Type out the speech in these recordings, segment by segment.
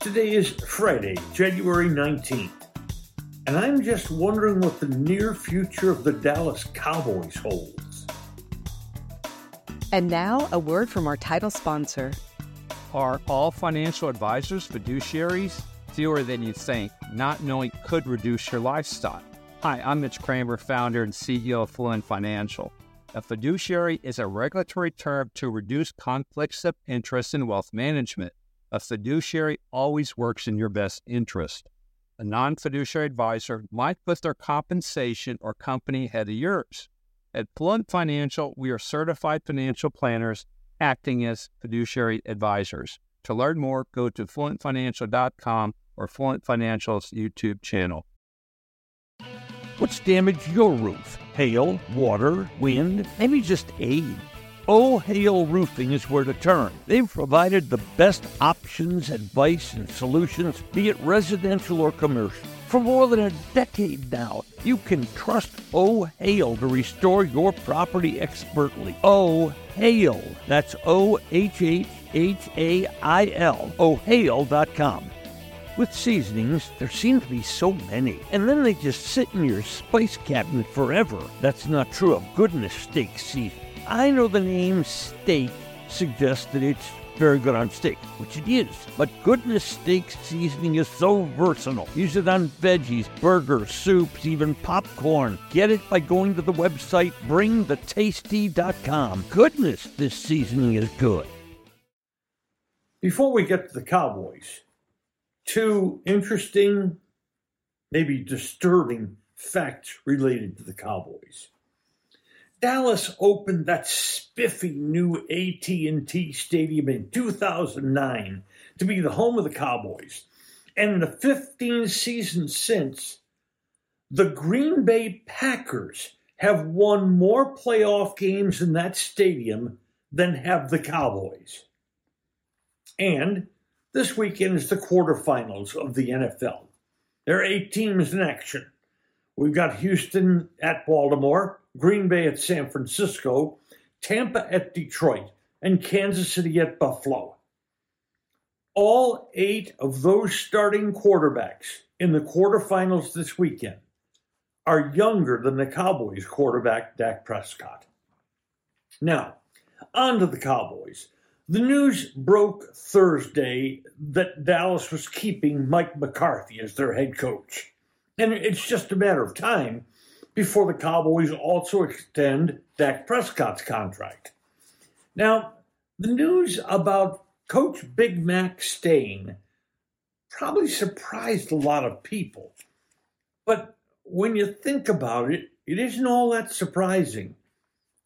Today is Friday, January 19th, and I'm just wondering what the near future of the Dallas Cowboys holds. And now, a word from our title sponsor. Are all financial advisors fiduciaries? Fewer than you think. Not knowing could reduce your lifestyle. Hi, I'm Mitch Kramer, founder and CEO of Fluent Financial. A fiduciary is a regulatory term to reduce conflicts of interest in wealth management. A fiduciary always works in your best interest. A non fiduciary advisor might put their compensation or company ahead of yours. At Fluent Financial, we are certified financial planners acting as fiduciary advisors. To learn more, go to fluentfinancial.com or Fluent Financial's YouTube channel. What's damaged your roof? Hail, water, wind, maybe just age. Oh Hail Roofing is where to turn. They've provided the best options, advice, and solutions, be it residential or commercial. For more than a decade now, you can trust Oh Hail to restore your property expertly. Oh Hail. That's O H H H A I L. OHail.com. With seasonings, there seem to be so many, and then they just sit in your spice cabinet forever. That's not true of goodness steak seasoning. I know the name steak suggests that it's very good on steak, which it is. But goodness steak seasoning is so versatile. Use it on veggies, burgers, soups, even popcorn. Get it by going to the website bringthetasty.com. Goodness, this seasoning is good. Before we get to the Cowboys, two interesting, maybe disturbing facts related to the Cowboys. Dallas opened that spiffy new AT&T Stadium in 2009 to be the home of the Cowboys. And in the 15 seasons since, the Green Bay Packers have won more playoff games in that stadium than have the Cowboys. And this weekend is the quarterfinals of the NFL. There are eight teams in action. We've got Houston at Baltimore, Green Bay at San Francisco, Tampa at Detroit, and Kansas City at Buffalo. All eight of those starting quarterbacks in the quarterfinals this weekend are younger than the Cowboys quarterback, Dak Prescott. Now, on to the Cowboys. The news broke Thursday that Dallas was keeping Mike McCarthy as their head coach. And it's just a matter of time before the Cowboys also extend Dak Prescott's contract. Now, the news about Coach Big Mac staying probably surprised a lot of people. But when you think about it, it isn't all that surprising.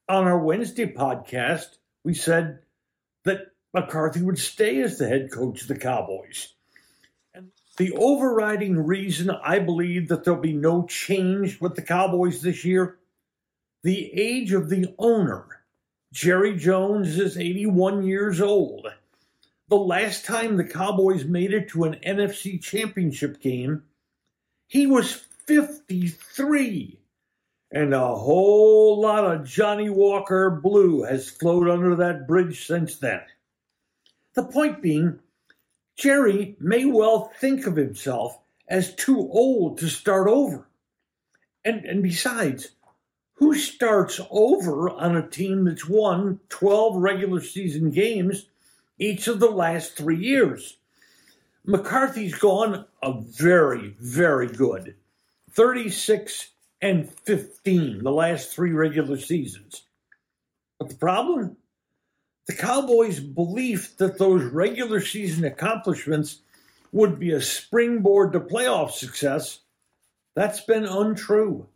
On our Wednesday podcast, we said that McCarthy would stay as the head coach of the Cowboys. The overriding reason I believe that there'll be no change with the Cowboys this year the age of the owner. Jerry Jones is 81 years old. The last time the Cowboys made it to an NFC championship game, he was 53. And a whole lot of Johnnie Walker blue has flowed under that bridge since then. The point being, Jerry may well think of himself as too old to start over. And, and besides, who starts over on a team that's won 12 regular season games each of the last three years? McCarthy's gone a very, very good 36 and 15 the last three regular seasons. But the problem? The Cowboys' belief that those regular season accomplishments would be a springboard to playoff success, that's been untrue.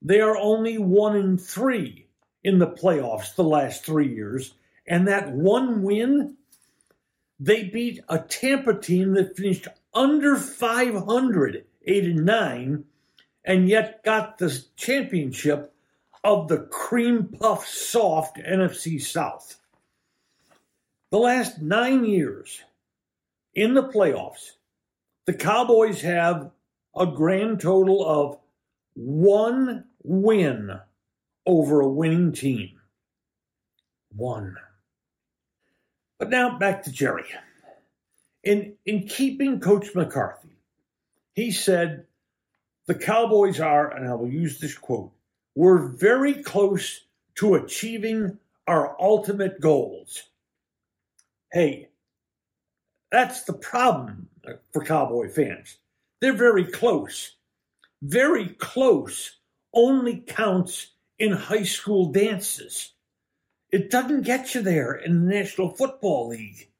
They are only one in three in the playoffs the last three years, and that one win, they beat a Tampa team that finished under 500, 8 and 9, and yet got the championship of the cream puff soft NFC South. The last nine years in the playoffs, the Cowboys have a grand total of one win over a winning team. One. But now back to Jerry. In, in keeping Coach McCarthy, he said, the Cowboys are, and I will use this quote, we're very close to achieving our ultimate goals. Hey, that's the problem for Cowboy fans. They're very close. Very close only counts in high school dances. It doesn't get you there in the National Football League.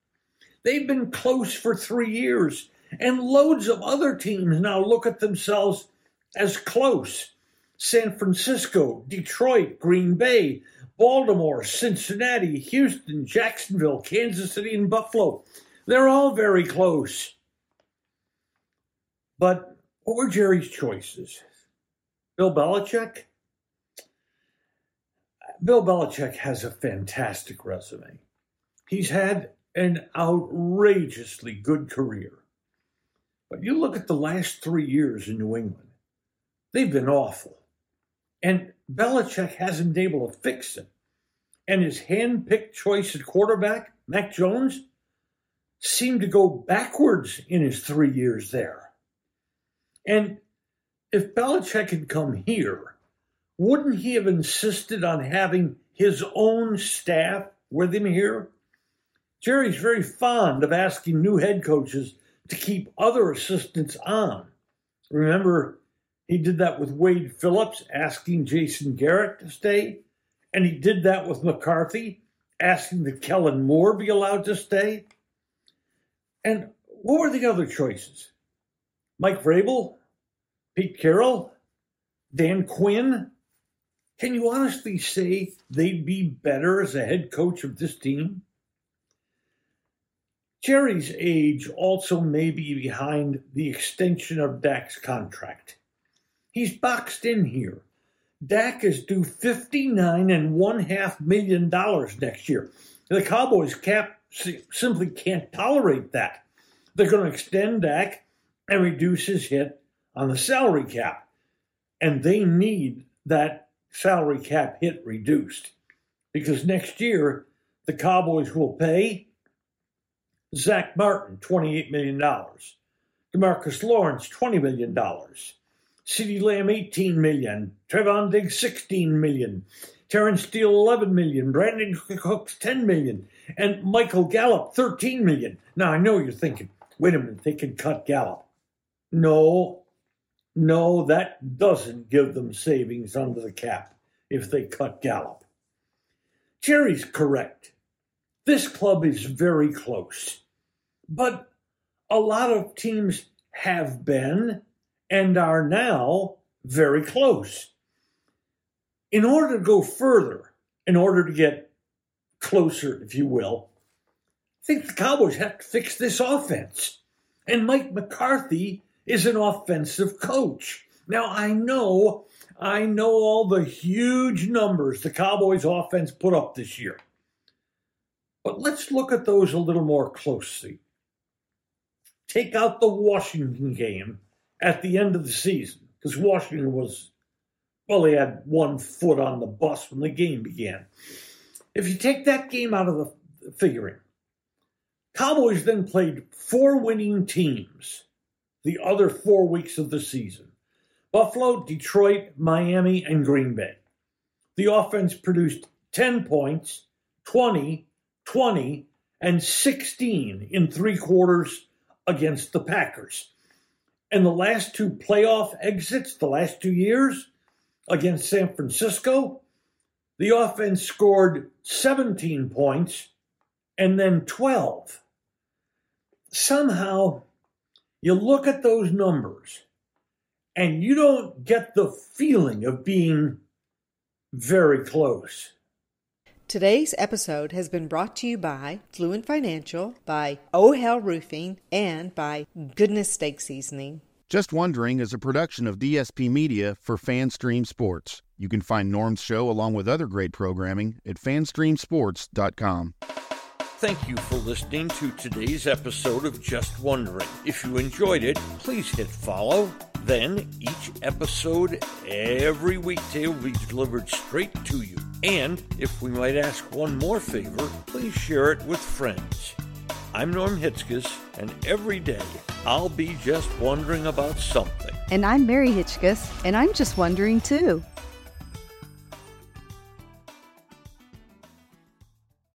They've been close for three years, and loads of other teams now look at themselves as close. San Francisco, Detroit, Green Bay, Baltimore, Cincinnati, Houston, Jacksonville, Kansas City, and Buffalo. They're all very close. But what were Jerry's choices? Bill Belichick? Bill Belichick has a fantastic resume. He's had an outrageously good career. But you look at the last three years in New England, they've been awful. And Belichick hasn't been able to fix it. And his hand picked choice at quarterback, Mac Jones, seemed to go backwards in his three years there. And if Belichick had come here, wouldn't he have insisted on having his own staff with him here? Jerry's very fond of asking new head coaches to keep other assistants on. Remember, he did that with Wade Phillips, asking Jason Garrett to stay. And he did that with McCarthy, asking that Kellen Moore be allowed to stay. And what were the other choices? Mike Vrabel? Pete Carroll? Dan Quinn? Can you honestly say they'd be better as a head coach of this team? Jerry's age also may be behind the extension of Dak's contract. He's boxed in here. Dak is due fifty-nine and one half million dollars next year. The Cowboys cap simply can't tolerate that. They're going to extend Dak and reduce his hit on the salary cap. And they need that salary cap hit reduced because next year the Cowboys will pay Zack Martin $28 million, DeMarcus Lawrence $20 million, CeeDee Lamb 18 million, Trevon Diggs 16 million, Terence Steele 11 million, Brandin Cooks 10 million, and Michael Gallup 13 million. Now I know you're thinking, wait a minute, they can cut Gallup. No, no, that doesn't give them savings under the cap if they cut Gallup. Jerry's correct. This club is very close. But a lot of teams have been and are now very close. In order to go further, in order to get closer, if you will, I think the Cowboys have to fix this offense. And Mike McCarthy is an offensive coach. Now, I know, I know all the huge numbers the Cowboys offense put up this year. But let's look at those a little more closely. Take out the Washington game at the end of the season because Washington was, well, they had one foot on the bus when the game began. If you take that game out of the figuring, Cowboys then played four winning teams the other four weeks of the season Buffalo, Detroit, Miami, and Green Bay. The offense produced 10 points, 20, 20, and 16 in three quarters against the Packers. And the last two playoff exits, the last two years against San Francisco, the offense scored 17 points and then 12. Somehow, you look at those numbers and you don't get the feeling of being very close. Today's episode has been brought to you by Fluent Financial, by OHEL Roofing, and by Goodness Steak Seasoning. Just Wondering is a production of DSP Media for FanStream Sports. You can find Norm's show along with other great programming at fanstreamsports.com. Thank you for listening to today's episode of Just Wondering. If you enjoyed it, please hit follow. Then each episode every weekday will be delivered straight to you. And if we might ask one more favor, please share it with friends. I'm Norm Hitzges, and every day I'll be just wondering about something. And I'm Mary Hitchkus, and I'm just wondering too.